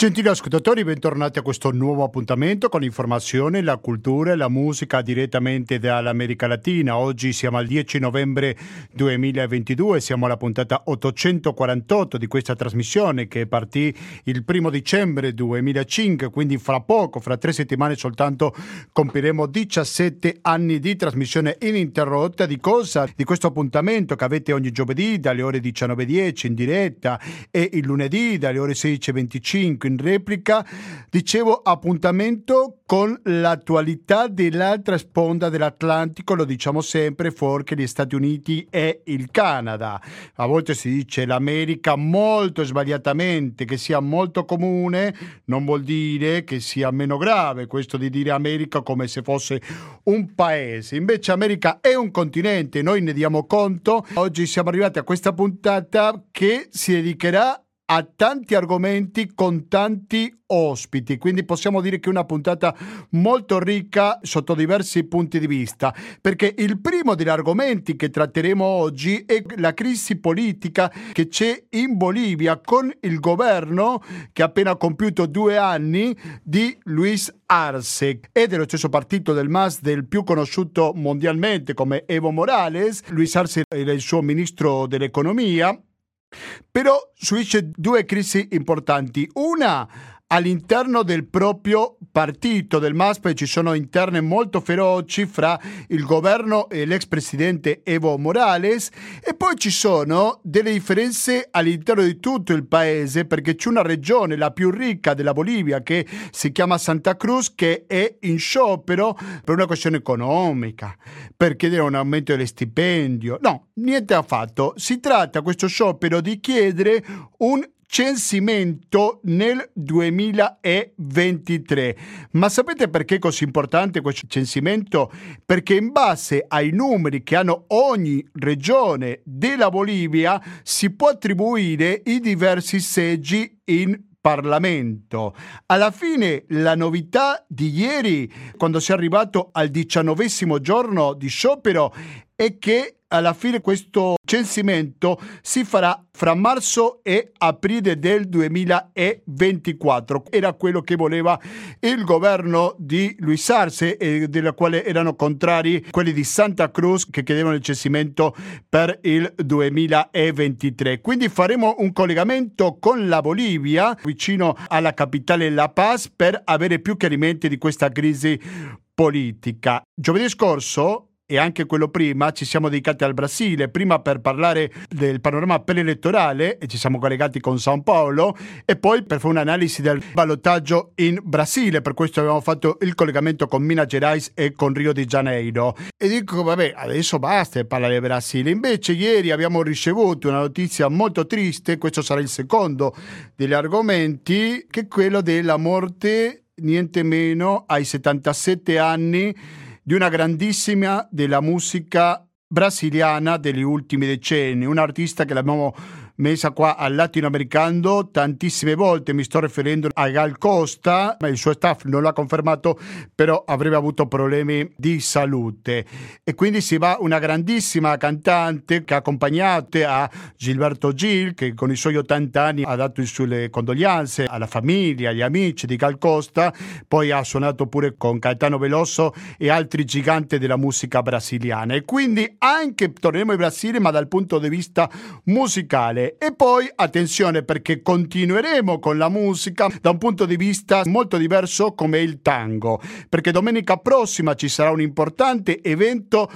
Gentili ascoltatori, bentornati a questo nuovo appuntamento con l'informazione, la cultura e la musica direttamente dall'America Latina. Oggi siamo al 10 novembre 2022, siamo alla puntata 848 di questa trasmissione che partì il primo dicembre 2005, quindi fra poco, fra tre settimane soltanto, compiremo 17 anni di trasmissione ininterrotta. Di cosa? Di questo appuntamento che avete ogni giovedì dalle ore 19.10 in diretta e il lunedì dalle ore 16.25 in replica, dicevo appuntamento con l'attualità dell'altra sponda dell'Atlantico, lo diciamo sempre, fuori gli Stati Uniti e il Canada. A volte si dice l'America molto sbagliatamente, che sia molto comune, non vuol dire che sia meno grave questo di dire America come se fosse un paese. Invece America è un continente, noi ne diamo conto. Oggi siamo arrivati a questa puntata che si dedicherà a tanti argomenti con tanti ospiti, quindi possiamo dire che è una puntata molto ricca sotto diversi punti di vista, perché il primo degli argomenti che tratteremo oggi è la crisi politica che c'è in Bolivia con il governo che ha appena compiuto due anni di Luis Arce e dello stesso partito del MAS del più conosciuto mondialmente come Evo Morales. Luis Arce era il suo ministro dell'economia però subisce due crisi importanti. Una all'interno del proprio partito del MASPE ci sono interne molto feroci fra il governo e l'ex presidente Evo Morales e poi ci sono delle differenze all'interno di tutto il paese perché c'è una regione, la più ricca della Bolivia, che si chiama Santa Cruz, che è in sciopero per una questione economica, per chiedere un aumento dello stipendio. No, niente affatto. Si tratta questo sciopero di chiedere un censimento nel 2023. Ma sapete perché è così importante questo censimento? Perché in base ai numeri che hanno ogni regione della Bolivia si può attribuire i diversi seggi in Parlamento. Alla fine la novità di ieri, quando si è arrivato al diciannovesimo giorno di sciopero, è che alla fine questo censimento si farà fra marzo e aprile del 2024. Era quello che voleva il governo di Luis Arce e della quale erano contrari quelli di Santa Cruz che chiedevano il censimento per il 2023. Quindi faremo un collegamento con la Bolivia vicino alla capitale La Paz per avere più chiarimenti di questa crisi politica. Giovedì scorso e anche quello prima ci siamo dedicati al Brasile, prima per parlare del panorama preelettorale e ci siamo collegati con Sao Paulo e poi per fare un'analisi del ballottaggio in Brasile, per questo abbiamo fatto il collegamento con Minas Gerais e con Rio de Janeiro. E dico, vabbè, adesso basta parlare del Brasile. Invece ieri abbiamo ricevuto una notizia molto triste, questo sarà il secondo degli argomenti, che è quello della morte niente meno ai 77 anni di una grandissima della musica brasiliana degli ultimi decenni, un artista che l'abbiamo messa qua al latinoamericano tantissime volte, mi sto riferendo a Gal Costa, ma il suo staff non l'ha confermato, però avrebbe avuto problemi di salute. E quindi si va una grandissima cantante che ha accompagnato a Gilberto Gil, che con i suoi 80 anni ha dato le sue condoglianze alla famiglia, agli amici di Gal Costa, poi ha suonato pure con Caetano Veloso e altri giganti della musica brasiliana. E quindi anche torneremo in Brasile, ma dal punto di vista musicale. E poi attenzione perché continueremo con la musica da un punto di vista molto diverso come il tango, perché domenica prossima ci sarà un importante evento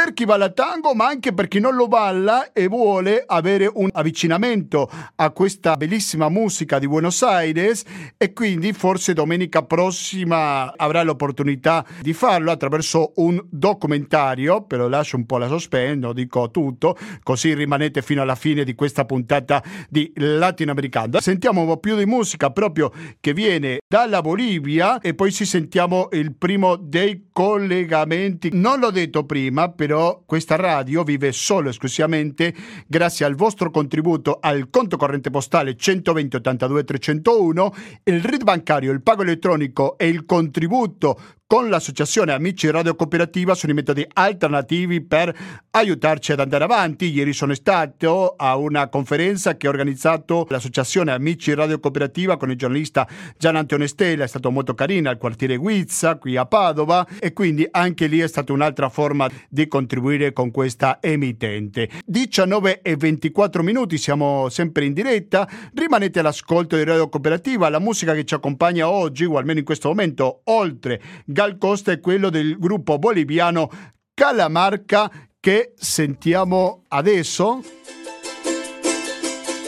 per chi balla tango, ma anche per chi non lo balla e vuole avere un avvicinamento a questa bellissima musica di Buenos Aires e quindi forse domenica prossima avrà l'opportunità di farlo attraverso un documentario, però lascio un po' la sospendo, dico tutto, così rimanete fino alla fine di questa puntata di Latinoamericano. Sentiamo un po' più di musica proprio che viene dalla Bolivia e poi ci sentiamo il primo dei collegamenti. Non l'ho detto prima, per però questa radio vive solo e esclusivamente grazie al vostro contributo al conto corrente postale 120 82 301, il RID bancario, il pago elettronico e il contributo con l'associazione Amici Radio Cooperativa sono i metodi alternativi per aiutarci ad andare avanti. Ieri sono stato a una conferenza che ha organizzato l'associazione Amici Radio Cooperativa con il giornalista Gian Antonio Stella, è stato molto carino al quartiere Guizza qui a Padova e quindi anche lì è stata un'altra forma di contribuire con questa emittente. 19 e 24 minuti, siamo sempre in diretta, rimanete all'ascolto di Radio Cooperativa, la musica che ci accompagna oggi o almeno in questo momento oltre Gal Costa è quello del gruppo boliviano Calamarca che sentiamo adesso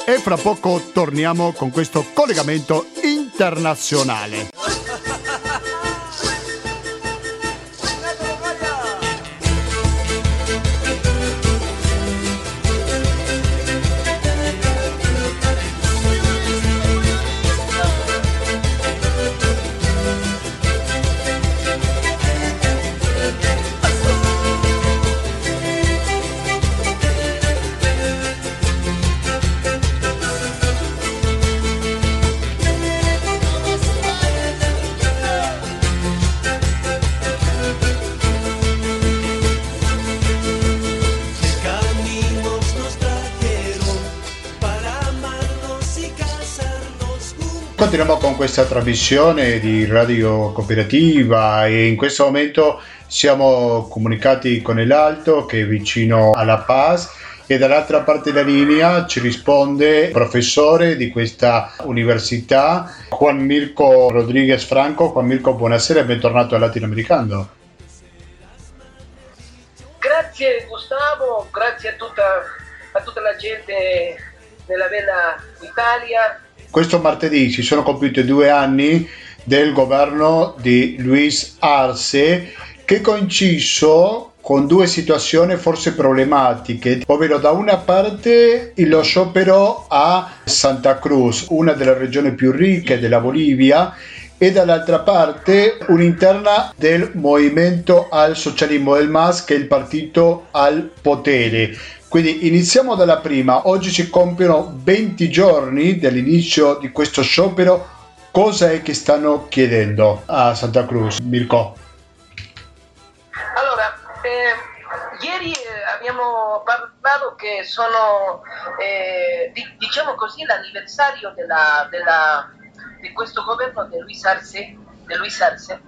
e fra poco torniamo con questo collegamento internazionale. Continuiamo con questa trasmissione di Radio Cooperativa e in questo momento siamo comunicati con l'Alto che è vicino alla Paz e dall'altra parte della linea ci risponde il professore di questa università Juan Mirko Rodriguez Franco. Juan Mirko, buonasera e bentornato al Latinoamericano. Grazie Gustavo, grazie a tutta, a tutta la gente della bella Italia questo martedì si sono compiuti due anni del governo di Luis Arce che coinciso con due situazioni forse problematiche, ovvero da una parte lo sciopero a Santa Cruz, una delle regioni più ricche della Bolivia, e dall'altra parte un'interna del movimento al socialismo del MAS che è il partito al potere. Quindi iniziamo dalla prima, oggi si compiono 20 giorni dall'inizio di questo sciopero, cosa è che stanno chiedendo a Santa Cruz, Mirko? Allora, eh, ieri abbiamo parlato che sono, eh, di, diciamo così, l'anniversario della, della, di questo governo di Luis Arce, di Luis Arce.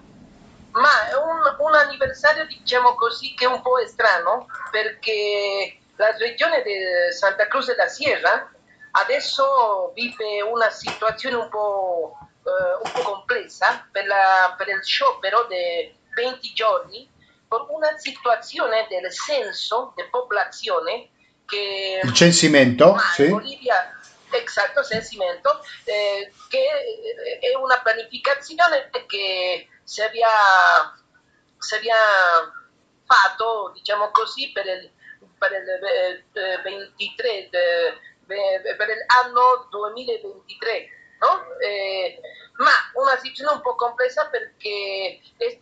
Ma è un, un anniversario, diciamo così, che è un po' strano perché la regione di Santa Cruz de la Sierra adesso vive una situazione un po', eh, un po complessa per, la, per, il sciopero di 20 giorni per una situazione del censo di popolazione che... Il censimento, sì. Bolivia, esatto, censimento, eh, che è una pianificazione che si aveva fatto, diciamo così, per il per il 23, eh, per l'anno 2023. No? Eh, ma una situazione un po' complessa perché eh,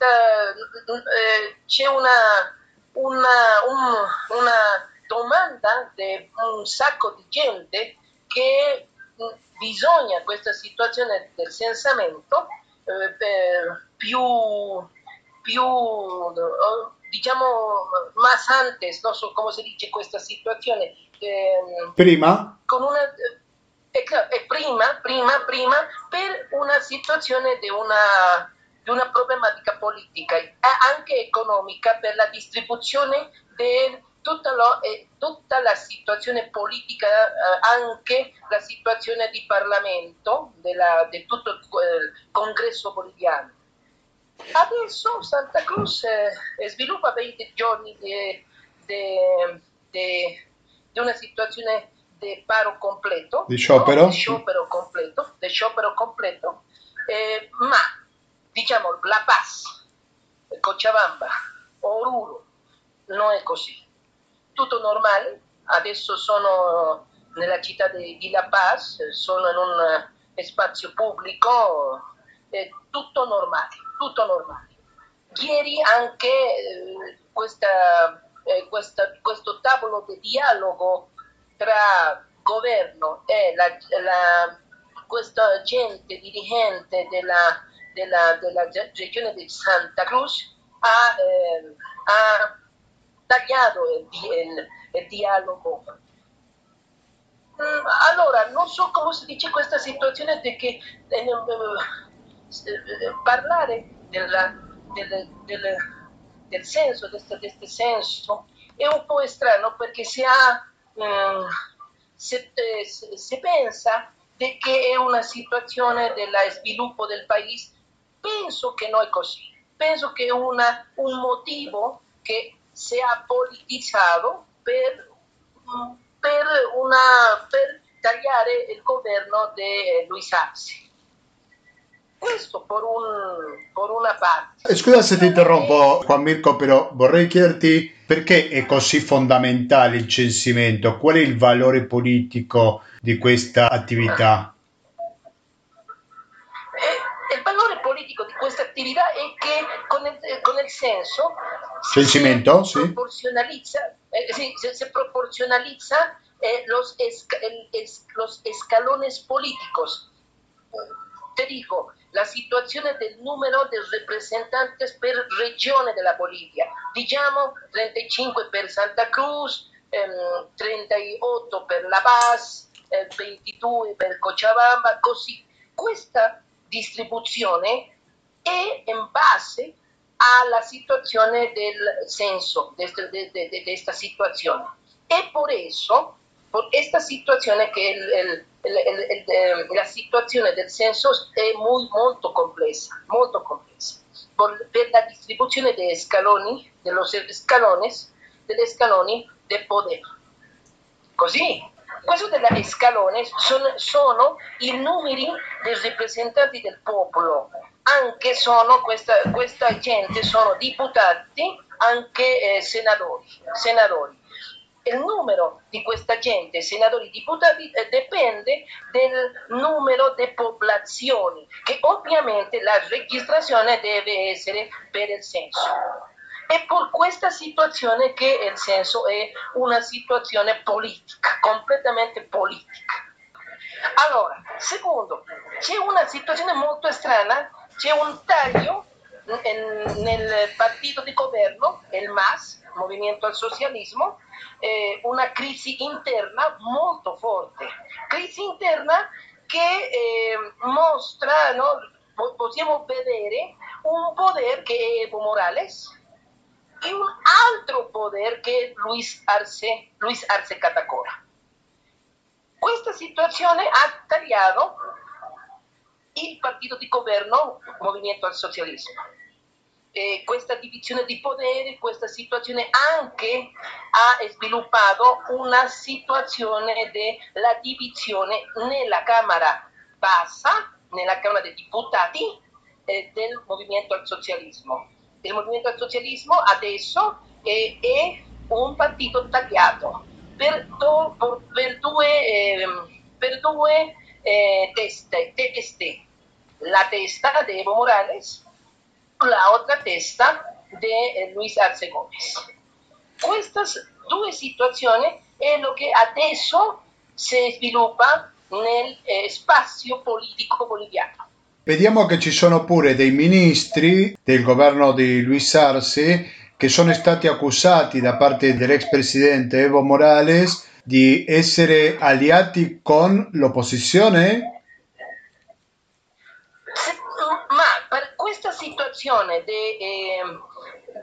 c'è una, una, un, una domanda di un sacco di gente che bisogna questa situazione del censamento eh, più, più diciamo, más antes, no so come si dice questa situazione. Eh, prima? Con una, eh, eh, prima, prima, prima, per una situazione di una, di una problematica politica e anche economica per la distribuzione di tutta, lo, eh, tutta la situazione politica, eh, anche la situazione di Parlamento, di tutto il congresso boliviano Adesso Santa Cruz eh, sviluppa 20 giorni di una situazione di paro completo, di sciopero, no? di sciopero completo, di sciopero completo eh, ma diciamo La Paz, Cochabamba, Oruro, non è così. Tutto normale, adesso sono nella città di, di La Paz, sono in un spazio pubblico, è tutto normale tutto normale. Ieri anche eh, questa, eh, questa, questo tavolo di dialogo tra governo e la, la, questa gente dirigente della, della, della regione di Santa Cruz ha, eh, ha tagliato il, il, il dialogo. Mm, allora, non so come si dice questa situazione di che eh, parlare della, del, del, del, senso, di questo senso, è un po' strano perché si, ha, se, eh, se pensa che è una situazione del sviluppo del paese, penso che non è così. Penso che è una, un motivo che si è politizzato per, per, una, per tagliare il governo di Luis Arce. Questo per, un, per, una parte. Eh, scusa se ti interrompo, Juan Mirko, però vorrei chiederti perché è così fondamentale il censimento? Qual è il valore politico di questa attività? Eh, il valore politico di questa attività è che con il, con il senso censimento si proporzionalizza, eh, sì, se, se proporzionalizza eh, los, esca, el, es, los escalones políticos. Te digo, la situazione del numero di rappresentanti per regione della Bolivia. Diciamo 35 per Santa Cruz, ehm, 38 per La Paz, eh, 22 per Cochabamba, così. Questa distribuzione è in base alla situazione del censo, di questa situazione. E per eso por esta situazione che el, eh, la situazione del censo è muy, molto complessa, molto complessa. Per la distribuzione dei scaloni, dello escalones, degli scaloni del potere. Così, questo degli scaloni sono, sono, i numeri dei rappresentanti del popolo, anche sono, questa, questa gente sono deputati, anche eh, senatori, senatori il numero di questa gente, senatori e deputati, eh, dipende dal numero di popolazioni, che ovviamente la registrazione deve essere per il censo. È per questa situazione che il censo è una situazione politica, completamente politica. Allora, secondo, c'è una situazione molto strana, c'è un taglio nel partito di governo, il MAS, Movimento al Socialismo, eh, una crisi interna molto forte. Crisi interna che eh, mostra, no, possiamo vedere un potere che è Evo Morales e un altro potere che è Luis Arce, Luis Arce Catacora. Questa situazione ha tagliato il partito di governo Movimento al Socialismo eh, questa divisione di potere, questa situazione anche ha sviluppato una situazione della divisione nella Camera bassa, nella Camera dei Deputati eh, del Movimento al Socialismo. Il Movimento al Socialismo adesso è, è un partito tagliato per, do, per due, eh, per due teste, teste. La testa di Evo Morales la otra testa de eh, Luis Arce Gómez. Estas due situazioni è lo che adesso si sviluppa nel eh, spazio politico boliviano. Vediamo che ci sono pure dei ministri del governo di Luis Arce che sono stati accusati da parte dell'ex presidente Evo Morales di essere alleati con l'opposizione situazione de, eh,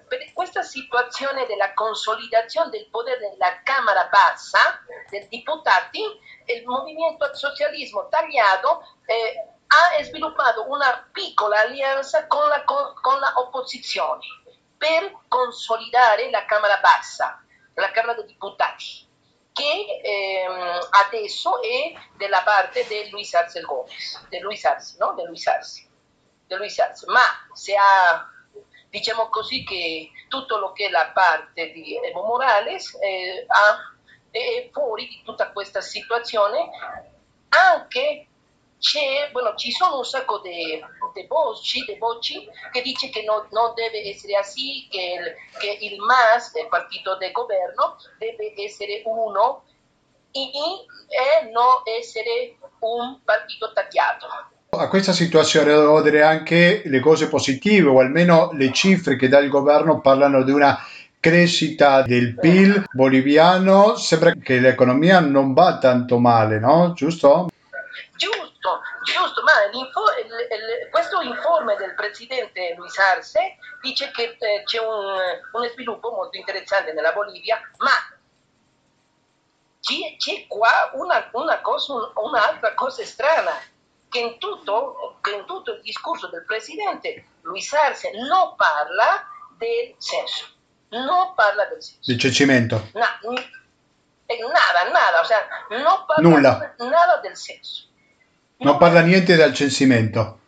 per questa situazione della consolidazione del potere della Camera Bassa dei deputati, il movimento al socialismo tagliato eh, ha sviluppato una piccola alleanza con la, con, con la opposizione per consolidare la Camera Bassa, la Camera dei Deputati che ehm, adesso è della parte di Luis Arce Gómez, di Luis Arce, no? De Luis Arce di Luis Arce, ma se ha, diciamo così, che tutto lo che è la parte di Evo Morales eh, ha, è fuori di tutta questa situazione, anche bueno, ci sono un sacco di voci, che dice che non, non deve essere così, che il, che il MAS, il partito del governo, deve essere uno. E, e non essere un partito tagliato A questa situazione devo vedere anche le cose positive o almeno le cifre che dal governo parlano di una crescita del PIL boliviano. Sembra che l'economia non va tanto male, no? Giusto? Giusto, giusto, ma il, il, questo informe del presidente Luis Arce dice che eh, c'è un, un, sviluppo molto interessante nella Bolivia, ma c'è, qua una, una cosa, un'altra cosa strana, che in, tutto, che in tutto il discorso del presidente Luis Arce non parla del senso, non parla del senso. Del censimento. No, nada, nada, o sea, non parla Nulla. nada del senso. Non parla niente del censimento.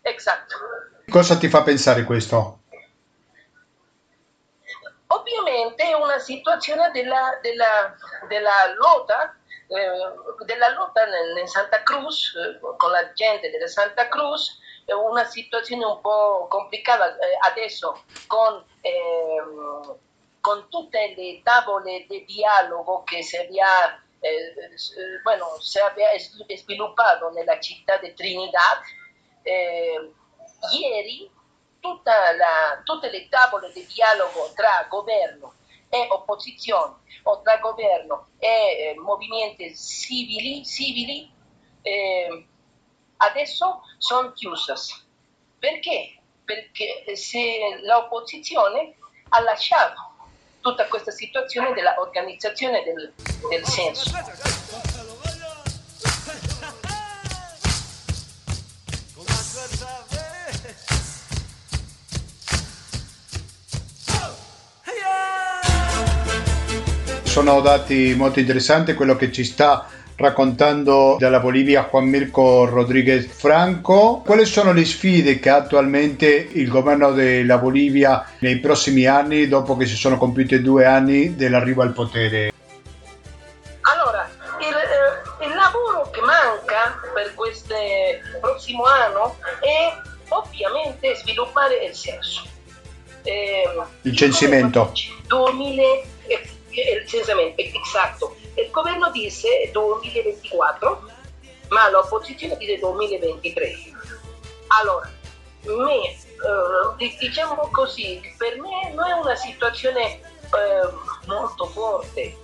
Esatto. Cosa ti fa pensare questo? Ovviamente è una situazione della, della, della lotta, eh, della lotta in Santa Cruz, eh, con la gente della Santa Cruz, è una situazione un po' complicata eh, adesso con, ehm, con tutte le tavole di dialogo che si avvia eh, eh, bueno, se había sviluppato nella città di Trinidad. Eh, ieri la, tutte le tavole di dialogo tra governo e opposizione o tra governo e eh, movimenti civili, civili eh, adesso sono chiuse. Perché? Perché se l'opposizione ha lasciato tutta questa situazione dell'organizzazione del, del senso. Sono dati molto interessanti quello che ci sta raccontando dalla Bolivia Juan Mirko Rodríguez Franco. Quali sono le sfide che attualmente il governo della Bolivia nei prossimi anni, dopo che si sono compiuti due anni dell'arrivo al potere? Allora, il, eh, il lavoro che manca per questo prossimo anno è ovviamente sviluppare il senso. Eh, il censimento. 2000, eh, il censimento, esatto. Il governo dice 2024, ma l'opposizione dice 2023. Allora, me, eh, diciamo così, per me non è una situazione eh, molto forte,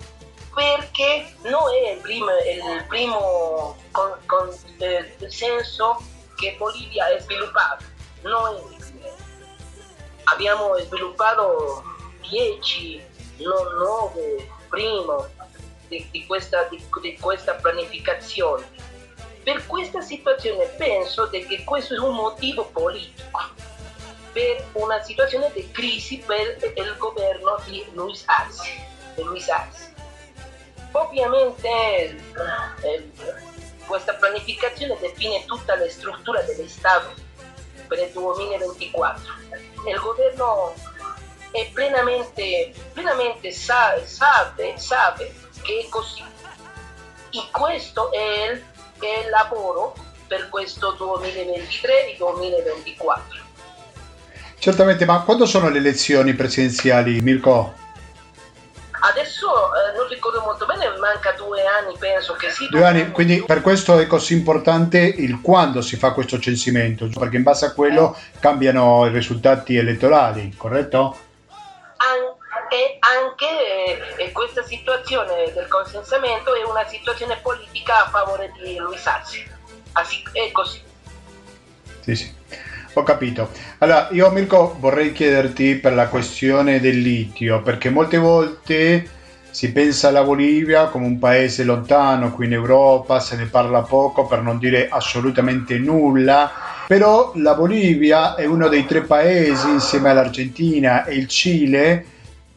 perché non è il primo, il primo con, con, eh, senso che Bolivia ha sviluppato, non Abbiamo sviluppato 10, non 9, primo, di, di, questa, di, di questa pianificazione. Per questa situazione penso che questo un motivo politico, per una situazione di crisi per il governo di Luis Arce. Luis Arce. Ovviamente eh, questa pianificazione define tutta la struttura dello Stato per il 2024. Il governo è plenamente, plenamente sa, sabe, sabe che è così. E questo è il, è il lavoro per questo 2023-2024. Certamente, ma quando sono le elezioni presidenziali, Mirko? Adesso eh, non ricordo molto bene, manca due anni, penso che sì. Due anni, quindi per questo è così importante il quando si fa questo censimento, perché in base a quello cambiano i risultati elettorali, corretto? E anche eh, questa situazione del consensamento è una situazione politica a favore di Luis Arce. è così. Sì, sì. Ho capito. Allora, io Mirko vorrei chiederti per la questione del litio, perché molte volte si pensa alla Bolivia come un paese lontano qui in Europa, se ne parla poco per non dire assolutamente nulla, però la Bolivia è uno dei tre paesi insieme all'Argentina e il Cile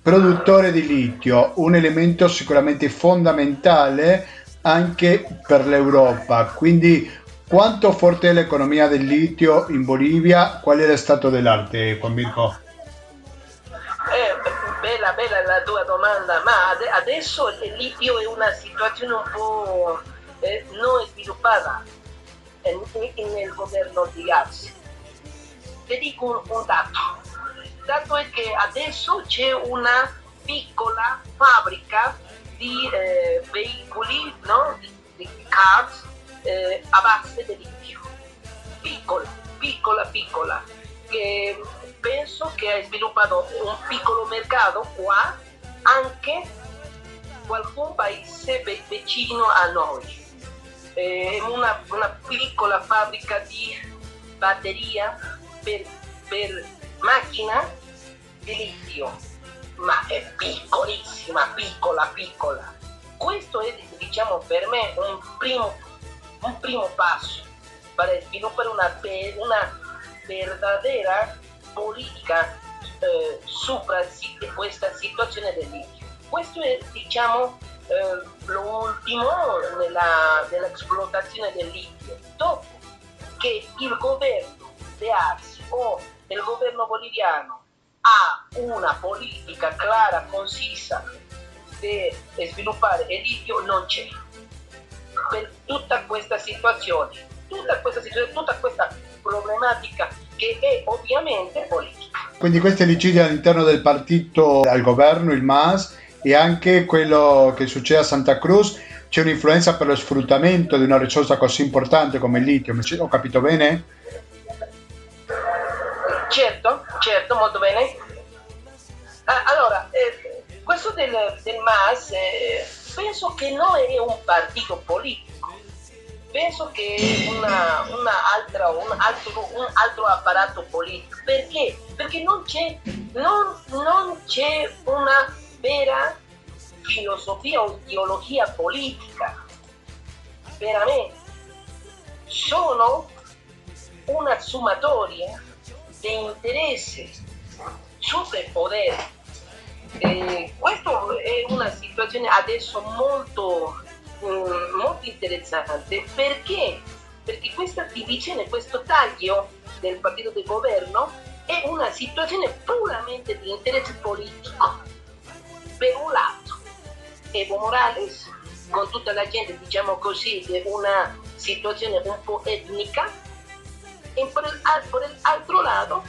produttore di litio, un elemento sicuramente fondamentale anche per l'Europa. Quindi quanto forte è l'economia del litio in Bolivia? Qual è lo stato dell'arte, Juan Mirko? Eh, bella, bella la tua domanda, ma adesso il litio è una situazione un po' eh, non sviluppata nel governo di Arsi. Ti dico un, un dato dato è che adesso c'è una piccola fabbrica di eh, veicoli, no? di, cars eh, a base di litio. piccola, piccola, piccola, che penso che ha sviluppato un piccolo mercato qua, anche qualche paese vicino a noi. Eh, una, una, piccola fabbrica di batteria per, per macchina di litio, ma è piccolissima, piccola, piccola. Questo è, diciamo, per me un primo, un primo passo per sviluppare una, una verdadera politica eh, sopra questa situazione del litio. Questo è, diciamo, eh, l'ultimo nella, nell'esplotazione del litio. Dopo che il governo de Arsi o il governo boliviano ha una politica clara, concisa di sviluppare il litio, non c'è. Per tutta questa situazione, tutta questa situazione, tutta questa problematica che è ovviamente politica. Quindi questi litigi all'interno del partito al governo, il MAS, e anche quello che succede a Santa Cruz, c'è un'influenza per lo sfruttamento di una risorsa così importante come il litio, ho capito bene? Certo, certo, molto bene. Ah, allora, eh, questo del, del MAS eh, penso che non è un partito politico, penso che è un, altro, un, altro, apparato politico. Perché? Perché non c'è, non, non c'è una vera filosofia o ideologia politica. Veramente. Sono una sommatoria di interessi super potere. Eh, questa è una situazione adesso molto Mm, molto interessante perché, perché questa divisione, questo taglio del partito di governo è una situazione puramente di interesse politico. Per un lato, Evo Morales, con tutta la gente, diciamo così, di una situazione un po' etnica, e per il, per il altro lato,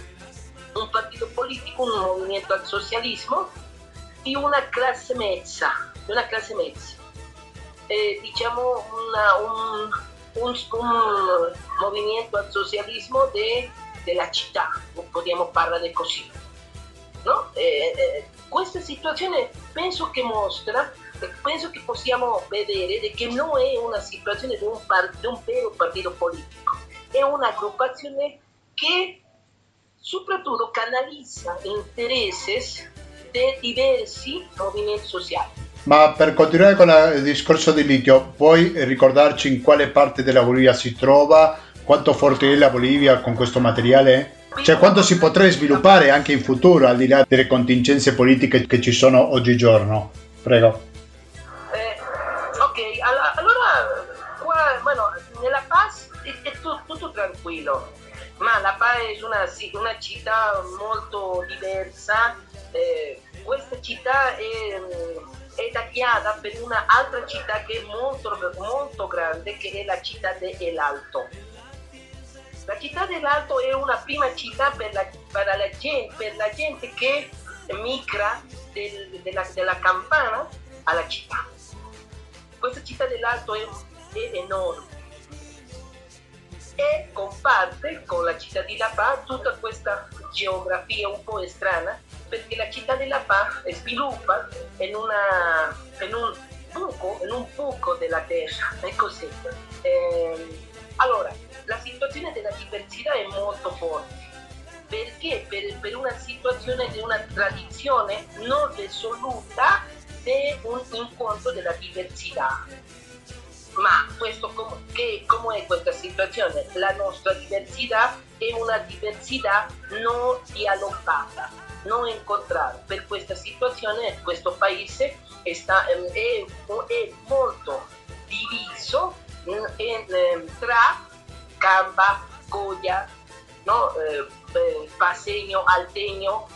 un partito politico, un movimento al socialismo di una classe mezza, una classe mezza eh, diciamo una, un, un, un, movimento al socialismo de, della città, possiamo parlare così. No? Eh, eh, questa situazione penso che mostra, penso che possiamo vedere che non è una situazione di un, par, di un vero partito politico, è un'aggruppazione che soprattutto canalizza interessi di diversi movimenti sociali. Ma per continuare con il discorso di litio, puoi ricordarci in quale parte della Bolivia si trova? Quanto forte è la Bolivia con questo materiale? Cioè quanto si potrebbe sviluppare anche in futuro al di là delle contingenze politiche che ci sono oggigiorno? Prego. Tranquillo, ma La Paz è una, una città molto diversa. Eh, questa città è è tagliata per un'altra città che è molto, molto grande, che è la città di El Alto. La città del Alto è una prima città per la, gente, per la gente, che migra del, della, della, campana alla città. Questa città dell'Alto è, è enorme e comparte con la città di La Paz tutta questa geografia un po' strana perché la città di La Paz sviluppa in, una, in un buco, in un buco della terra, è così. Eh, allora, la situazione della diversità è molto forte perché per, per una situazione di una tradizione non risoluta di un incontro della diversità. Ma questo, com- che, come è questa situazione? La nostra diversità è una diversità non dialogata non incontrare. Per questa situazione questo paese sta, è, è, molto diviso in, in, tra Camba, Goya, no? eh, Pasegno, Altegno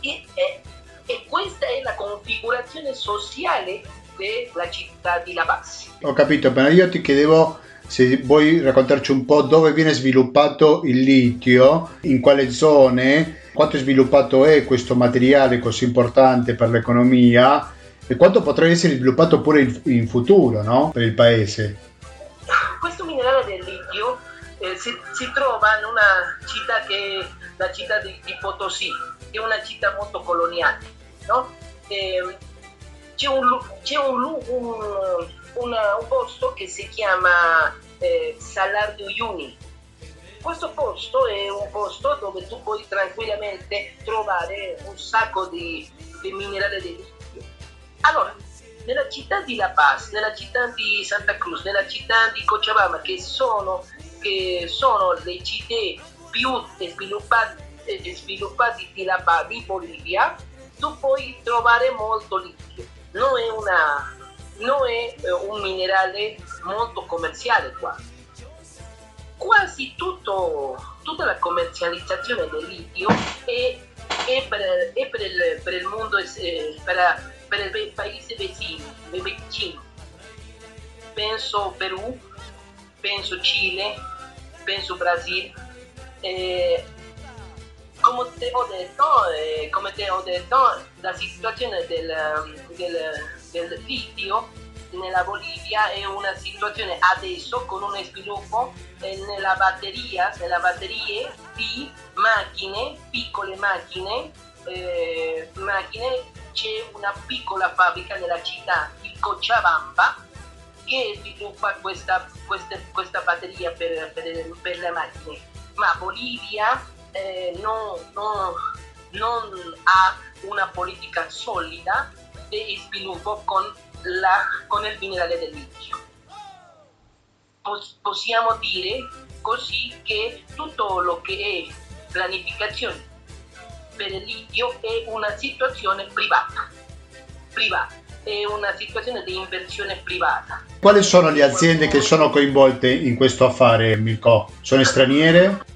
e, e, e questa è la configurazione sociale della città di La Paz. Ho capito, ma io ti chiedevo se vuoi raccontarci un po' dove viene sviluppato il litio, in quale zone, quanto sviluppato è questo materiale così importante per l'economia e quanto potrebbe essere sviluppato pure in, in futuro no? per il paese. Questo minerale del litio eh, si, si, trova in una città che è la città di, di Potosí, che è una città molto coloniale. No? Eh, c'è, un, c'è un, un, un, posto che si chiama eh, Salar de Uyuni. Questo posto è un posto dove tu puoi tranquillamente trovare un sacco di, di minerali di litio. Allora, nella città di La Paz, nella città di Santa Cruz, nella città di Cochabamba, che sono, che sono le città più sviluppate, sviluppate di, La Paz, di Bolivia, tu puoi trovare molto litio. Non è, una, non è eh, un minerale molto commerciale qua. Quasi tutto, tutta la commercializzazione del litio è, è, per, è per, il, per, il, mondo, eh, per, per i paesi vicini, vicini. Penso Perù, penso Cile, penso Brasile. Eh, come te ho detto, eh, come te ho detto la situazione del, del, del litio nella Bolivia è una situazione adesso con uno sviluppo eh, nella batteria, nella batterie di macchine, piccole macchine, eh, macchine c'è una piccola fabbrica nella città di Cochabamba che sviluppa questa, questa, questa batteria per, per, per, le macchine. Ma Bolivia eh, non, non, non, ha una politica solida di sviluppo con, la, con il minerale del litio. Pos, possiamo dire così che tutto lo che è pianificazione per il litio è una situazione privata, privata, è una situazione di inversione privata. Quali sono le aziende che sono coinvolte in questo affare, Mirko? Sono straniere?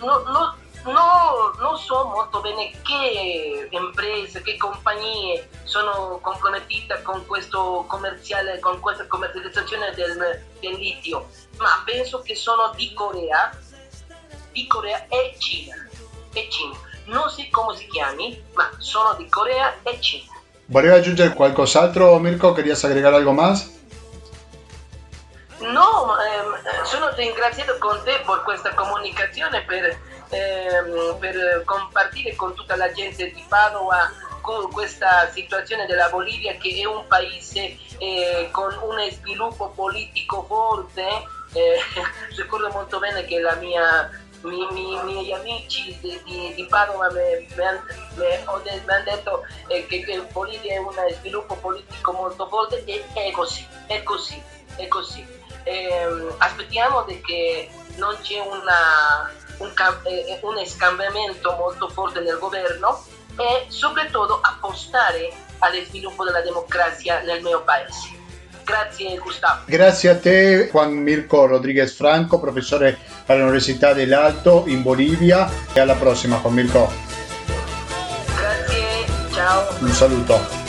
Allora, non, non, so molto bene che imprese, che compagnie sono compromettute con, questo commerciale, con questa commercializzazione del, del litio, ma penso che sono di Corea, di Corea e Cina e Cina. Non so come si chiami, ma sono di Corea e Cina. ¿Voleva aggiungere qualcos'altro, Mirko? ¿Querías agregar algo más? No, eh, sono ringraziato con te per questa comunicazione, per, eh, per compartire con tutta la gente di Padova questa situazione della Bolivia che è un paese eh, con un sviluppo politico forte. Eh, ricordo molto bene che la mia mi, mi, miei amici di, di, di Padova mi, mi, hanno detto eh, che, che Bolivia è un sviluppo politico molto forte e è così, è così, è così. Eh, aspettiamo che non c'è una, un, eh, un scambiamento molto forte nel governo e soprattutto appostare allo sviluppo della democrazia nel mio paese. Grazie Gustavo. Grazie a te Juan Mirko Rodriguez Franco, professore all'Università dell'Alto in Bolivia e alla prossima Juan Mirko. Grazie, ciao. Un saluto.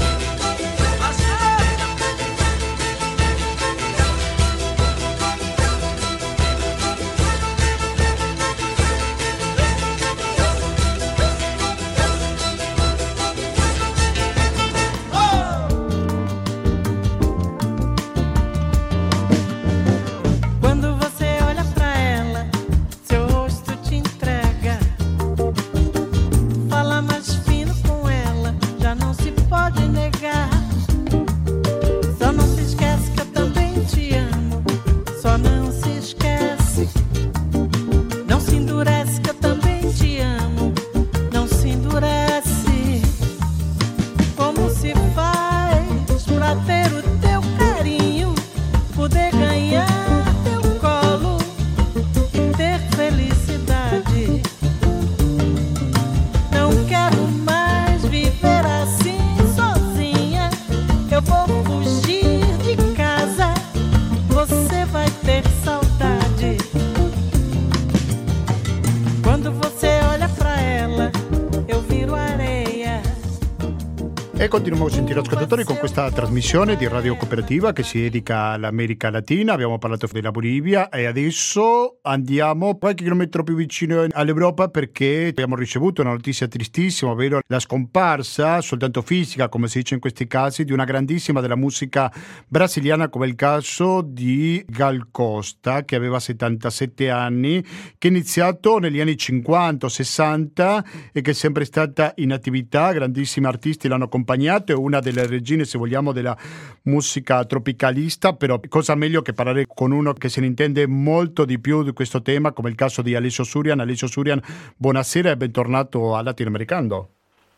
Continuiamo, sentire ascoltatori, con questa trasmissione di Radio Cooperativa che si dedica all'America Latina. Abbiamo parlato della Bolivia e adesso andiamo qualche chilometro più vicino all'Europa perché abbiamo ricevuto una notizia tristissima, ovvero la scomparsa, soltanto fisica, come si dice in questi casi, di una grandissima della musica brasiliana, come il caso di Gal Costa, che aveva 77 anni, che è iniziato negli anni 50-60 e che è sempre stata in attività. Grandissimi artisti l'hanno accompagnato è una delle regine, se vogliamo, della musica tropicalista, però cosa meglio che parlare con uno che se ne intende molto di più di questo tema, come il caso di Alessio Surian. Alessio Surian, buonasera e bentornato al Latinoamericano.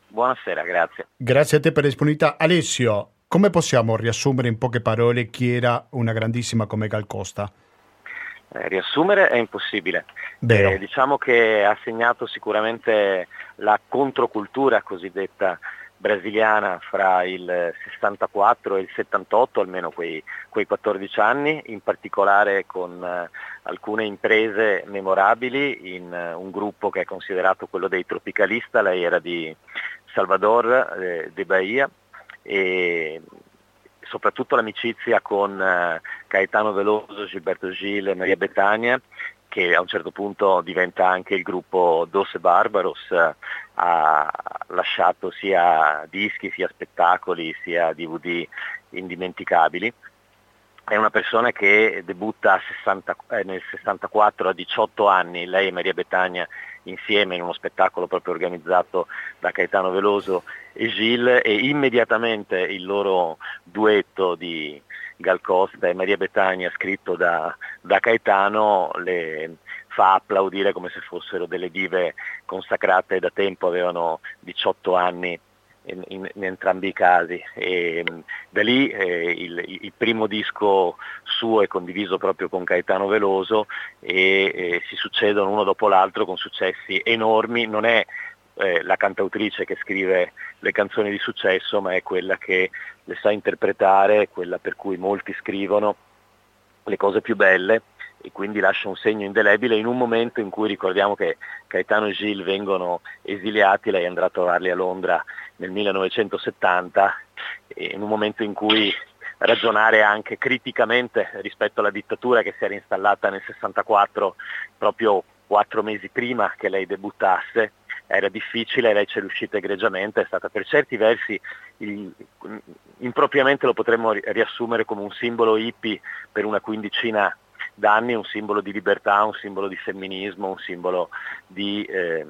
Buonasera, grazie. Grazie a te per la disponibilità. Alessio, come possiamo riassumere in poche parole chi era una grandissima come Gal Costa? Eh, riassumere è impossibile. Eh, diciamo che ha segnato sicuramente la controcultura cosiddetta brasiliana fra il 64 e il 78, almeno quei, quei 14 anni, in particolare con eh, alcune imprese memorabili in uh, un gruppo che è considerato quello dei tropicalista, lei era di Salvador eh, de Bahia e soprattutto l'amicizia con uh, Caetano Veloso, Gilberto Gil e Maria Betania che a un certo punto diventa anche il gruppo Dos Barbaros, ha lasciato sia dischi, sia spettacoli, sia DVD indimenticabili. È una persona che debutta 60, eh, nel 64 a 18 anni, lei e Maria Betagna insieme in uno spettacolo proprio organizzato da Caetano Veloso e Gilles e immediatamente il loro duetto di Gal Costa e Maria Betagna scritto da, da Caetano le fa applaudire come se fossero delle dive consacrate. Da tempo, avevano 18 anni in, in, in entrambi i casi. E da lì eh, il, il, primo disco suo è condiviso proprio con Caetano Veloso e eh, si succedono uno dopo l'altro con successi enormi, non è eh, la cantautrice che scrive le canzoni di successo ma è quella che le sa interpretare, quella per cui molti scrivono le cose più belle e quindi lascia un segno indelebile in un momento in cui ricordiamo che Caetano e Gilles vengono esiliati, lei andrà a trovarli a Londra nel 1970, in un momento in cui ragionare anche criticamente rispetto alla dittatura che si era installata nel 64 proprio quattro mesi prima che lei debuttasse era difficile, lei ci è riuscita egregiamente, è stata per certi versi il, impropriamente lo potremmo riassumere come un simbolo hippie per una quindicina d'anni, un simbolo di libertà, un simbolo di femminismo, un simbolo di eh,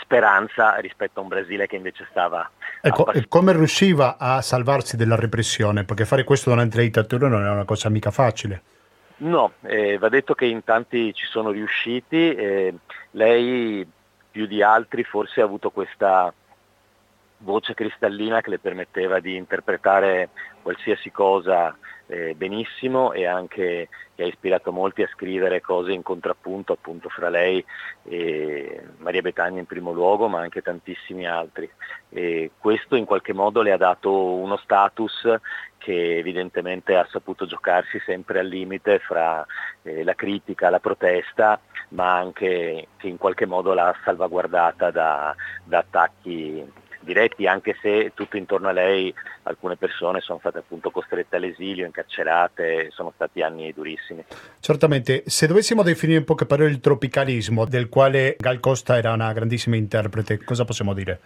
speranza rispetto a un Brasile che invece stava... Ecco, pass- come riusciva a salvarsi dalla repressione? Perché fare questo durante la dittatura non è una cosa mica facile. No, eh, va detto che in tanti ci sono riusciti, eh, lei più di altri forse ha avuto questa voce cristallina che le permetteva di interpretare qualsiasi cosa eh, benissimo e anche che ha ispirato molti a scrivere cose in contrappunto appunto fra lei e Maria Betagna in primo luogo ma anche tantissimi altri. E questo in qualche modo le ha dato uno status che evidentemente ha saputo giocarsi sempre al limite fra eh, la critica, la protesta, ma anche che in qualche modo l'ha salvaguardata da, da attacchi diretti, anche se tutto intorno a lei alcune persone sono state appunto costrette all'esilio, incarcerate, sono stati anni durissimi. Certamente, se dovessimo definire in poche parole il tropicalismo, del quale Gal Costa era una grandissima interprete, cosa possiamo dire?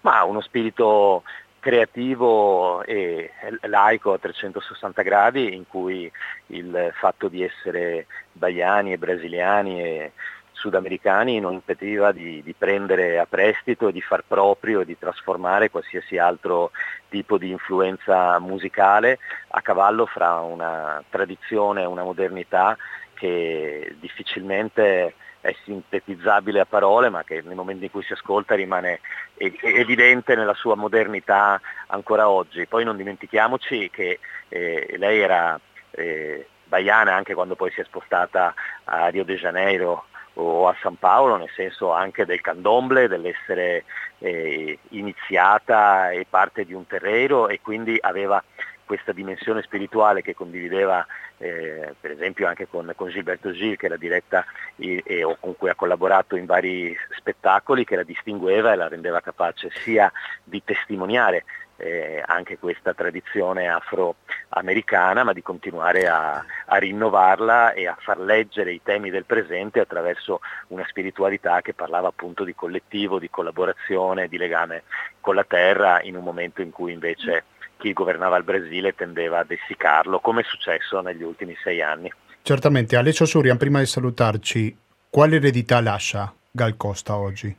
Ma uno spirito creativo e laico a 360 gradi in cui il fatto di essere baiani e brasiliani e sudamericani non impediva di, di, prendere a prestito e di far proprio e di trasformare qualsiasi altro tipo di influenza musicale a cavallo fra una tradizione e una modernità che difficilmente è sintetizzabile a parole ma che nel momento in cui si ascolta rimane evidente nella sua modernità ancora oggi. Poi non dimentichiamoci che eh, lei era eh, baiana anche quando poi si è spostata a Rio de Janeiro o a San Paolo, nel senso anche del candomble, dell'essere eh, iniziata e parte di un terreno e quindi aveva questa dimensione spirituale che condivideva eh, per esempio anche con, con Gilberto Gil che l'ha diretta e, e, o con cui ha collaborato in vari spettacoli che la distingueva e la rendeva capace sia di testimoniare eh, anche questa tradizione afroamericana, ma di continuare a, a, rinnovarla e a far leggere i temi del presente attraverso una spiritualità che parlava appunto di collettivo, di collaborazione, di legame con la terra, in un momento in cui invece chi governava il Brasile tendeva ad essicarlo, come è successo negli ultimi sei anni. Certamente, Alessio Surian, prima di salutarci, quale eredità lascia Gal Costa oggi?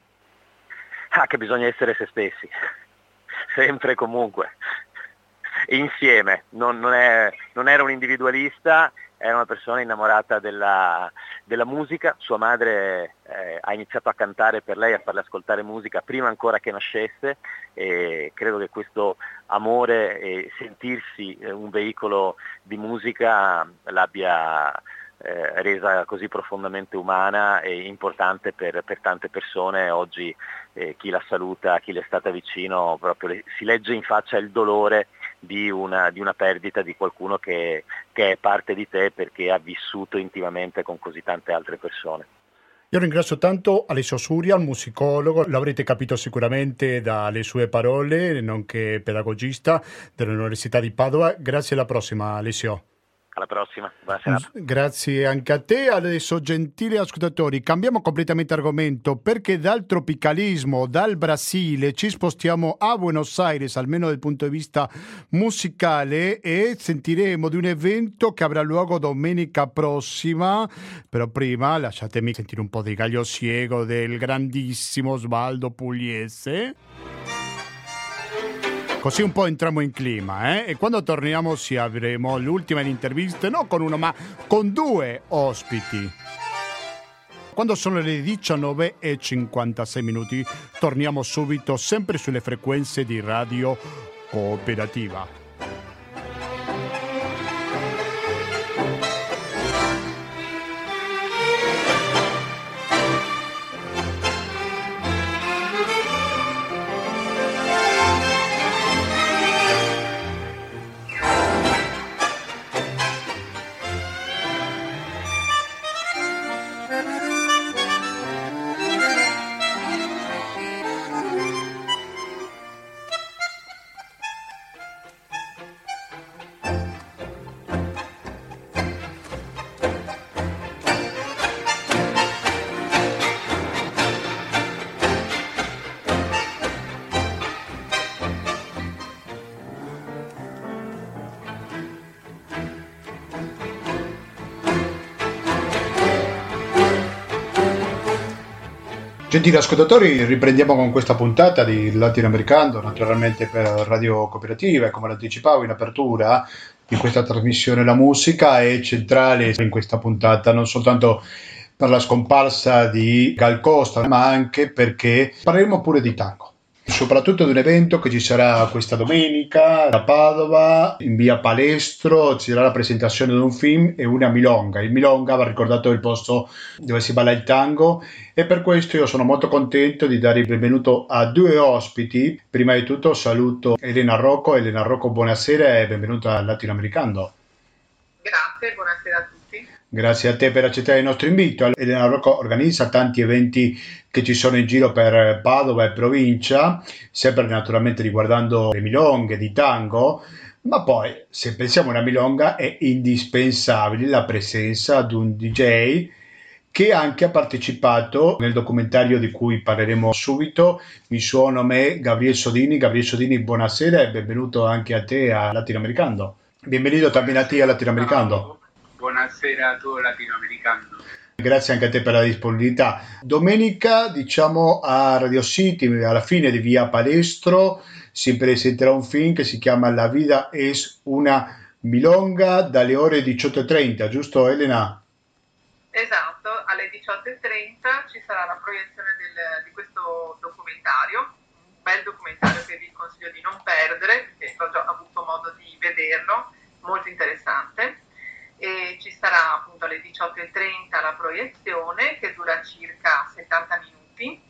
Ah, che bisogna essere se stessi, sempre e comunque, insieme, non, non, è, non era un individualista, era una persona innamorata della, della musica, sua madre eh, ha iniziato a cantare per lei, a farle ascoltare musica prima ancora che nascesse e credo che questo amore e sentirsi eh, un veicolo di musica l'abbia eh, resa così profondamente umana e importante per, per tante persone. Oggi eh, chi la saluta, chi le è stata vicino, proprio le, si legge in faccia il dolore di una, di una perdita di qualcuno che, che è parte di te perché ha vissuto intimamente con così tante altre persone. Io ringrazio tanto Alessio Suria, il musicologo, l'avrete capito sicuramente dalle sue parole, nonché pedagogista dell'Università di Padova. Grazie alla prossima Alessio. Alla prossima, buonasera. Grazie anche a te. Adesso, gentili ascoltatori, cambiamo completamente argomento perché dal tropicalismo, dal Brasile, ci spostiamo a Buenos Aires, almeno dal punto di vista musicale, e sentiremo di un evento che avrà luogo domenica prossima. Però prima lasciatemi sentire un po' di Gaglio Siego del grandissimo Osvaldo Pugliese. Così un po' entriamo in clima, eh? E quando torniamo sì avremo l'ultima intervista, non con uno, ma con due ospiti. Quando sono le 19 e 56 minuti, torniamo subito sempre sulle frequenze di Radio Cooperativa. Gentili ascoltatori, riprendiamo con questa puntata di Latinoamericano, naturalmente per Radio Cooperativa e come anticipavo in apertura di questa trasmissione la musica è centrale in questa puntata, non soltanto per la scomparsa di Gal Costa, ma anche perché parleremo pure di tango soprattutto di un evento che ci sarà questa domenica a Padova, in via Palestro, ci sarà la presentazione di un film e una milonga. Il milonga va ricordato il posto dove si balla il tango e per questo io sono molto contento di dare il benvenuto a due ospiti. Prima di tutto saluto Elena Rocco. Elena Rocco, buonasera e benvenuta al Latinoamericano. Grazie, buonasera a tutti. Grazie a te per accettare il nostro invito. Elena Rocco organizza tanti eventi che ci sono in giro per Padova e provincia, sempre naturalmente riguardando le milonghe di tango, ma poi se pensiamo a una milonga è indispensabile la presenza di un DJ che anche ha partecipato nel documentario di cui parleremo subito. Il suo nome è Gabriel Sodini. Gabriel Sodini, buonasera e benvenuto anche a te a Latinoamericano. Bienvenido también a ti a Latinoamericano. Buonasera a tutto latinoamericano. Grazie anche a te per la disponibilità. Domenica, diciamo, a Radio City, alla fine di via Palestro, si presenterà un film che si chiama La vida es una milonga dalle ore 18.30, giusto Elena? Esatto, alle 18.30 ci sarà la proiezione del, di questo documentario, un bel documentario che vi consiglio di non perdere, perché ho già avuto modo di vederlo, molto interessante e ci sarà appunto alle 18.30 la proiezione che dura circa 70 minuti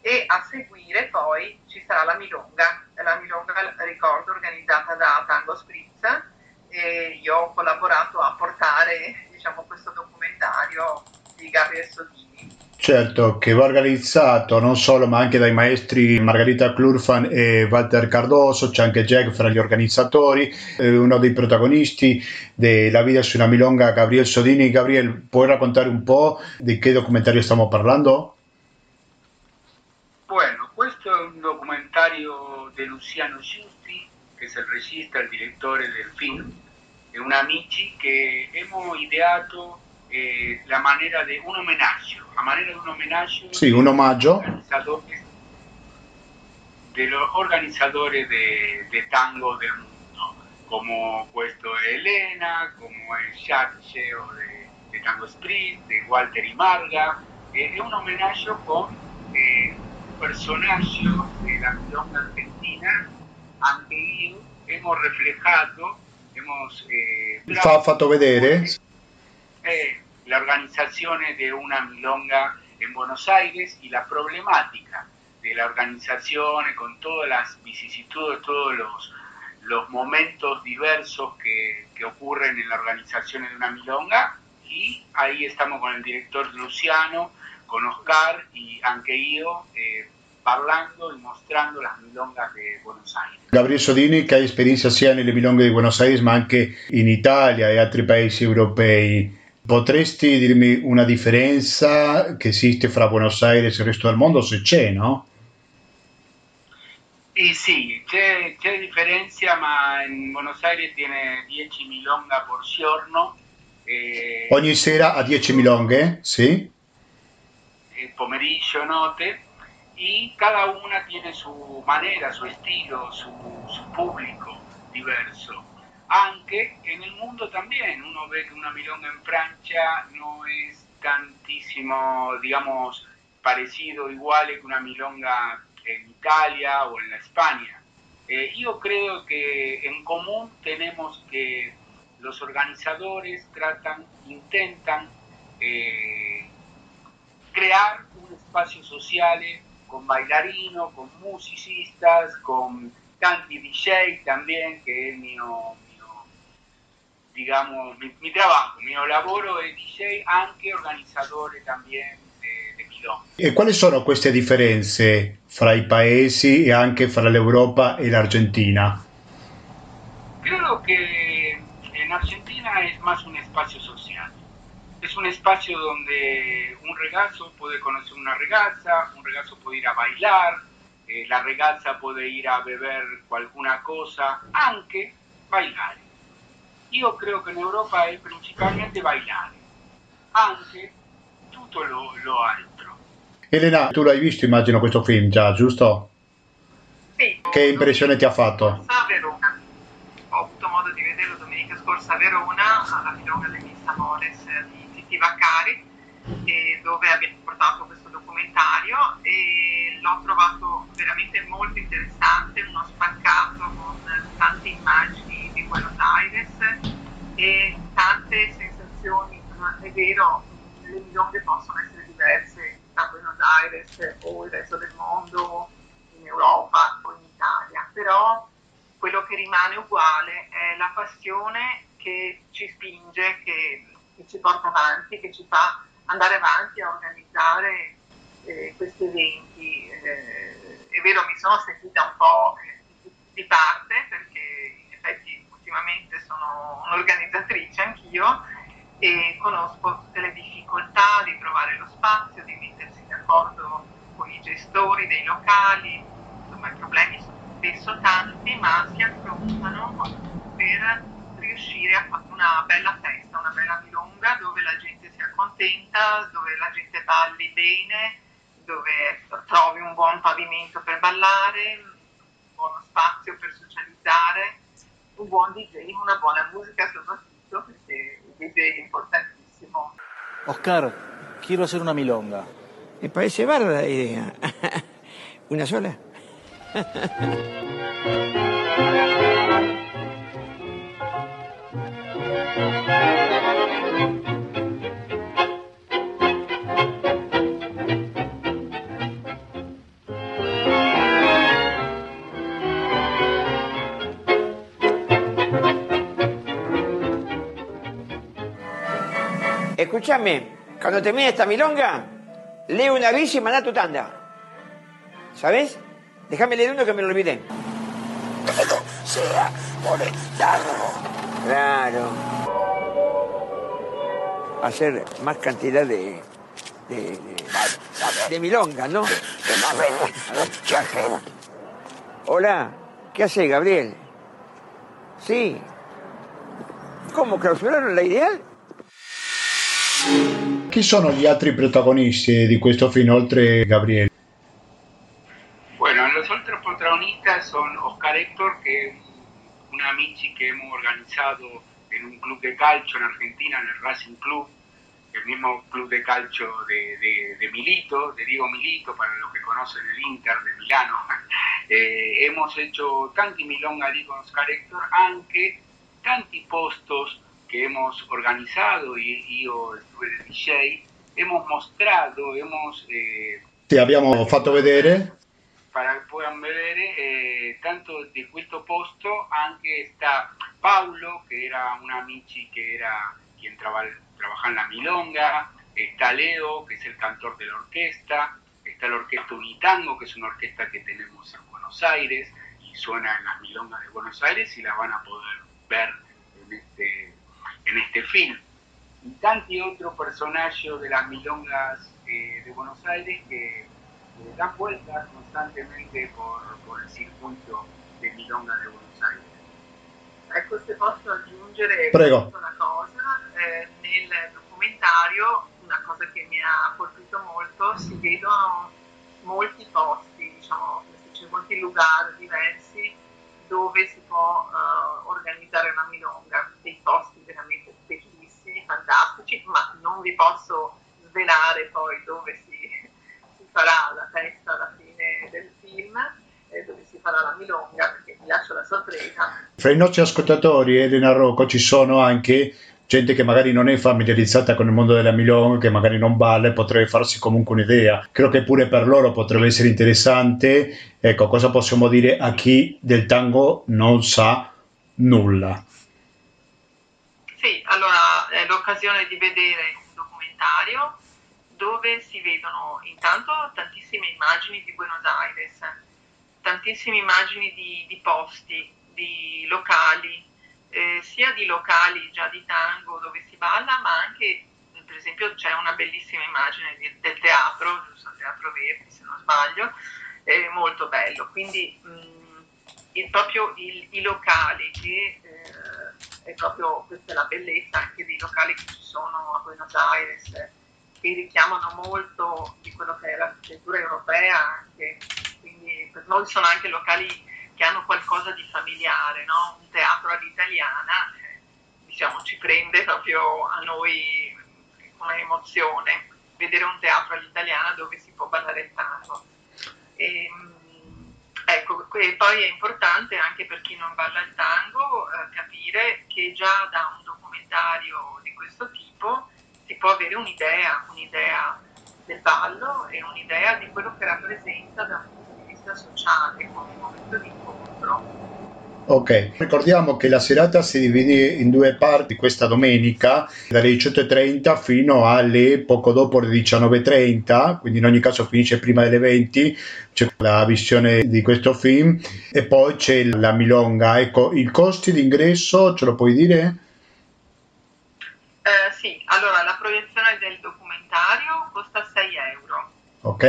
e a seguire poi ci sarà la milonga, la milonga ricordo organizzata da Tango Spritz e io ho collaborato a portare diciamo, questo documentario di Gabriele Sodini. Certo, che va organizzato non solo ma anche dai maestri Margarita Klurfan e Walter Cardoso, c'è anche Jack fra gli organizzatori, eh, uno dei protagonisti della vita su una milonga, Gabriele Sodini. Gabriele, puoi raccontare un po' di che documentario stiamo parlando? Bueno, questo è un documentario di Luciano Giusti, che è il regista, il direttore del film, e un amici che abbiamo ideato eh, la manera de un homenaje, a manera de un homenaje. Sí, un omaggio. De los organizadores de, de, tango del mundo, como Puesto de Elena, como el Chache o de, de, Tango Sprint, de Walter y Marga. Eh, es un homenaje con eh, personajes de la milonga argentina, aunque hemos reflejado, hemos... Eh, Fa fatto vedere? Eh, la organización de una milonga en Buenos Aires y la problemática de la organización con todas las vicisitudes, todos los, los momentos diversos que, que, ocurren en la organización de una milonga. Y ahí estamos con el director Luciano, con Oscar y anche io, eh, parlando y mostrando las milongas de Buenos Aires. Gabriele Sodini che esperienza sia nelle milonghe di Buenos Aires ma anche in Italia e altri paesi europei. Potresti dirmi una differenza che esiste fra Buenos Aires e il resto del mondo, se c'è, no? Y sì, c'è, c'è differenza, ma in Buenos Aires tiene 10 milonga por giorno. Eh, Ogni sera a 10 milonghe, sì. Pomeriggio, notte. Y cada una tiene su manera, su estilo, su, su público diverso. Aunque en el mundo también uno ve que una milonga en Francia no es tantísimo, digamos, parecido, igual que una milonga en Italia o en la España. Eh, yo creo que en común tenemos que los organizadores tratan, intentan eh, crear un espacio social con bailarinos, con musicistas, con canti DJ también, que es mi, digamos, mi, mi, trabajo, mi lavoro è DJ, anche organizzatore también de, de Milon. E quali sono queste differenze fra i paesi e anche fra l'Europa e l'Argentina? Credo che in Argentina è más un spazio sociale. Es un espacio donde un regazo puede conocer una regaza, un regazo puede ir a bailar, eh, la regaza puede ir a beber alguna cosa, anche bailar. Io credo che in Europa è principalmente bailare, anche tutto lo, lo altro. Elena, tu l'hai visto immagino questo film già, giusto? Sì. Che impressione ti ha fatto? A Verona. Ho avuto modo di vederlo domenica scorsa a Verona, alla Milonga degli Samores di Titi Vaccari, dove abbiamo portato questo documentario e l'ho trovato veramente molto interessante, uno spaccato con tante immagini di Buenos Aires e tante sensazioni, è vero, le milonghe possono essere diverse da Buenos Aires o il resto del mondo, in Europa o in Italia, però quello che rimane uguale è la passione che ci spinge, che, che ci porta avanti, che ci fa andare avanti a organizzare eh, questi eventi. Eh, è vero, mi sono sentita un po' di parte perché ultimamente sono un'organizzatrice anch'io e conosco tutte le difficoltà di trovare lo spazio, di mettersi d'accordo con i gestori dei locali, insomma i problemi sono spesso tanti ma si affrontano per riuscire a fare una bella festa, una bella milonga dove la gente sia contenta, dove la gente balli bene, dove trovi un buon pavimento per ballare, un buono spazio per socializzare, un buon DJ, una buona musica soprattutto, perché il DJ è importantissimo. Oscar, quiero hacer una milonga. Me parece bárbara la idea. ¿Una sola? escúchame, cuando termine esta milonga, lee una bici y manda tu tanda. ¿Sabes? Déjame leer uno que me lo olvidé. Todo sea por el Claro. Hacer más cantidad de, de, de, de milongas, ¿no? Hola, ¿qué hace Gabriel? Sí. ¿Cómo clausuraron la ideal? Chi sono gli altri protagonisti di questo film oltre Gabriele? Bueno, los otros protagonistas son Oscar Héctor, que es un amici que hemos organizado en un club de calcio en Argentina, en el Racing Club, el mismo club de calcio de, de, de Milito, de Diego Milito, para los que conocen el Inter de Milano. Eh, hemos hecho tanti milonga con Oscar Héctor, anche tanti postos che hemos organizzato, io estuve de DJ, hemos mostrato, hemos... Eh, sì, abbiamo fatto vedere. Para que puedan vedere, eh, tanto di questo posto anche sta Paulo, che era un amici che era quien traba, trabaja en la milonga, está Leo, que es el cantor de la orquesta, está la orquesta Unitango, que es una orquesta que tenemos en Buenos Aires y suena en las milongas de Buenos Aires y la van a poder ver en este, en este film. Y tanti otro personaje de las milongas eh, de Buenos Aires que, que, dan vueltas constantemente por, por il circuito di milonga di Buenos Aires. Ecco, se posso aggiungere Prego. una cosa, eh, nel documentario una cosa che mi ha colpito molto, si vedono molti posti, diciamo, c'è molti lugar diversi dove si può uh, organizzare una milonga, dei posti fantastici, ma non vi posso svelare poi dove si, si farà la festa alla fine del film, eh, dove si farà la milonga, perché vi lascio la sorpresa. Fra i nostri ascoltatori, Elena Rocco, ci sono anche gente che magari non è familiarizzata con il mondo della milonga, che magari non balla e potrebbe farsi comunque un'idea. Credo che pure per loro potrebbe essere interessante. Ecco, cosa possiamo dire a chi del tango non sa nulla? Sì, allora è l'occasione di vedere un documentario dove si vedono intanto tantissime immagini di Buenos Aires, tantissime immagini di, di posti, di locali, eh, sia di locali già di tango dove si balla, ma anche, per esempio, c'è una bellissima immagine di, del teatro, giusto, il Teatro Verdi se non sbaglio, è molto bello. Quindi mh, il, proprio il, i locali, che eh, è proprio questa è la bellezza anche dei locali che ci sono a Buenos Aires, che richiamano molto di quello che è l'architettura europea, anche, quindi per noi sono anche locali che hanno qualcosa di familiare, no? un teatro all'italiana, eh, diciamo, ci prende proprio a noi come emozione vedere un teatro all'italiana dove si può ballare il tango. E, ecco, poi è importante anche per chi non balla il tango eh, capire che già da un documentario di questo tipo si può avere un'idea, un'idea del ballo e un'idea di quello che rappresenta da un punto di vista sociale come momento di incontro. Ok, ricordiamo che la serata si divide in due parti questa domenica, dalle 18.30 fino alle poco dopo le 19.30, quindi in ogni caso finisce prima delle 20, c'è la visione di questo film e poi c'è la milonga. Ecco, i costi d'ingresso ce lo puoi dire? Eh, sì, allora la proiezione del documentario costa 6 euro. Ok.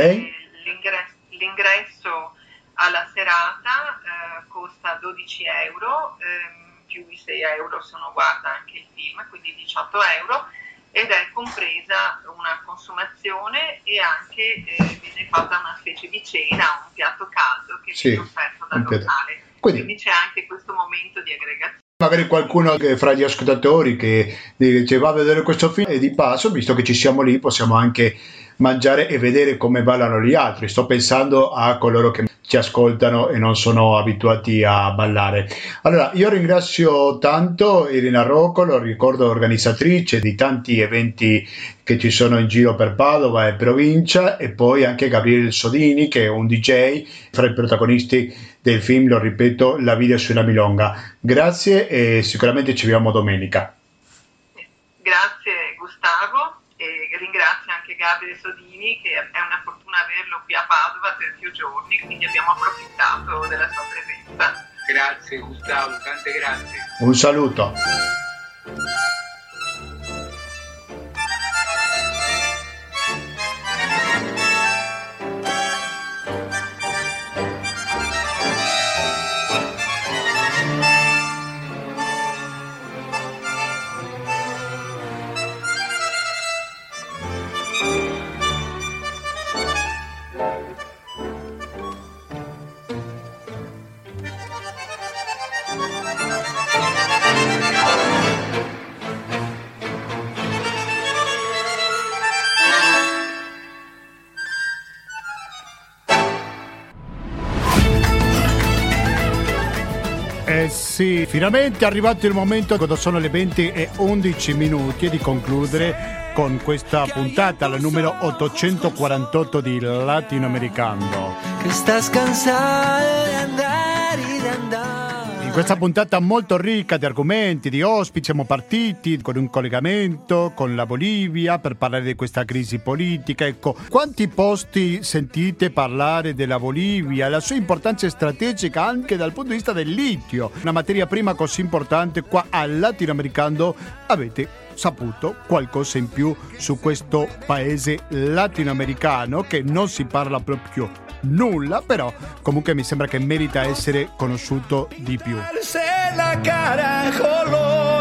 L'ingresso, l'ingresso alla serata eh, costa 12 euro, ehm, più i 6 euro se uno guarda anche il film, quindi 18 euro, ed è compresa una consumazione e anche eh, viene fatta una specie di cena, un piatto caldo che Sì, viene offerto dal locale. Quindi- Quindi c'è anche questo momento di aggregazione. Magari qualcuno fra gli ascoltatori che dice va a vedere questo film e di passo, visto che ci siamo lì, possiamo anche mangiare e vedere come ballano gli altri. Sto pensando a coloro che ci ascoltano e non sono abituati a ballare. Allora, io ringrazio tanto Irina Rocco, lo ricordo organizzatrice di tanti eventi che ci sono in giro per Padova e provincia, e poi anche Gabriele Sodini, che è un DJ, fra i protagonisti del film, lo ripeto, La vita sulla milonga. Grazie e sicuramente ci vediamo domenica. Grazie Gustavo. E ringrazio anche Gabriele Sodini che è una fortuna averlo qui a Padova per più giorni, quindi abbiamo approfittato della sua presenza. Grazie Gustavo, tante grazie. Un saluto. Sì, finalmente è arrivato il momento quando sono le 20 e 11 minuti di concludere con questa puntata, la numero 848 di Latinoamericano. Che sta scansando questa puntata molto ricca di argomenti, di ospiti, siamo partiti con un collegamento con la Bolivia per parlare di questa crisi politica. Ecco, quanti posti sentite parlare della Bolivia, la sua importanza strategica anche dal punto di vista del litio, una materia prima così importante qua al latinoamericano avete saputo qualcosa in più su questo paese latinoamericano che non si parla proprio nulla, però comunque mi sembra che merita essere conosciuto di più.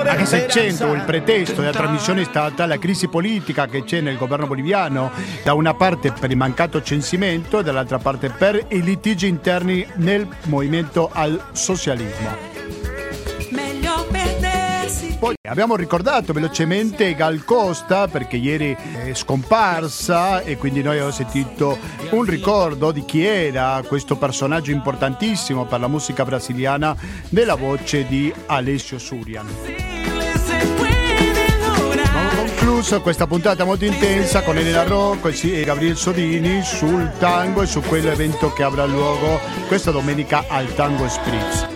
Anche se centro, il pretesto della trasmissione è stata la crisi politica che c'è nel governo boliviano, da una parte per il mancato censimento e dall'altra parte per i litigi interni nel movimento al socialismo. Poi abbiamo ricordato velocemente Gal Costa perché ieri è scomparsa e quindi noi abbiamo sentito un ricordo di chi era questo personaggio importantissimo per la musica brasiliana nella voce di Alessio Surian concluso questa puntata molto intensa con Elena Rocco e Gabriele Sodini sul tango e su quell'evento che avrà luogo questa domenica al Tango Spritz.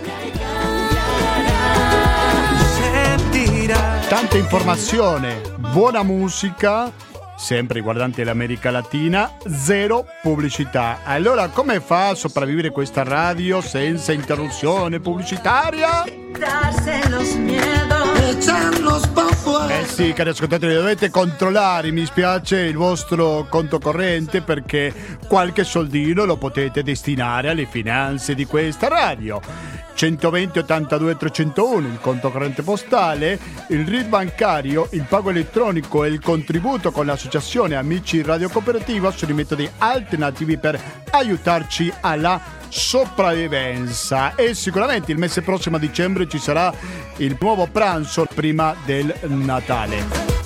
Tanta informazione, buona musica, sempre riguardante l'America Latina, zero pubblicità. Allora come fa a sopravvivere questa radio senza interruzione pubblicitaria? Eh sì, cari ascoltatori, dovete controllare, mi spiace, il vostro conto corrente perché qualche soldino lo potete destinare alle finanze di questa radio. 120 82 301 il conto corrente postale, il RID bancario, il pago elettronico e il contributo con l'associazione Amici Radio Cooperativa sono i metodi alternativi per aiutarci alla sopravvivenza e sicuramente il mese prossimo a dicembre ci sarà il nuovo pranzo prima del Natale.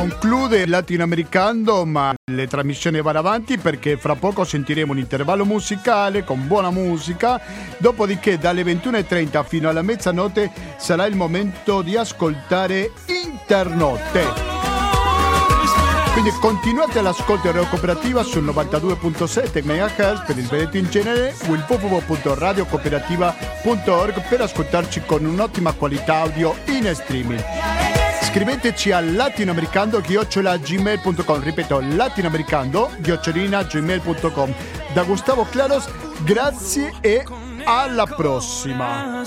Conclude il latinoamericano, ma le trasmissioni vanno avanti perché fra poco sentiremo un intervallo musicale con buona musica. Dopodiché, dalle 21.30 fino alla mezzanotte sarà il momento di ascoltare Internotte. Quindi continuate l'ascolto di Radio Cooperativa sul 92.7 MHz per il Veneto in genere o il www.radiocooperativa.org per ascoltarci con un'ottima qualità audio in streaming. Scriveteci a latinoamericando-gmail.com ripeto latinoamericando-gmail.com da Gustavo Claros grazie e alla prossima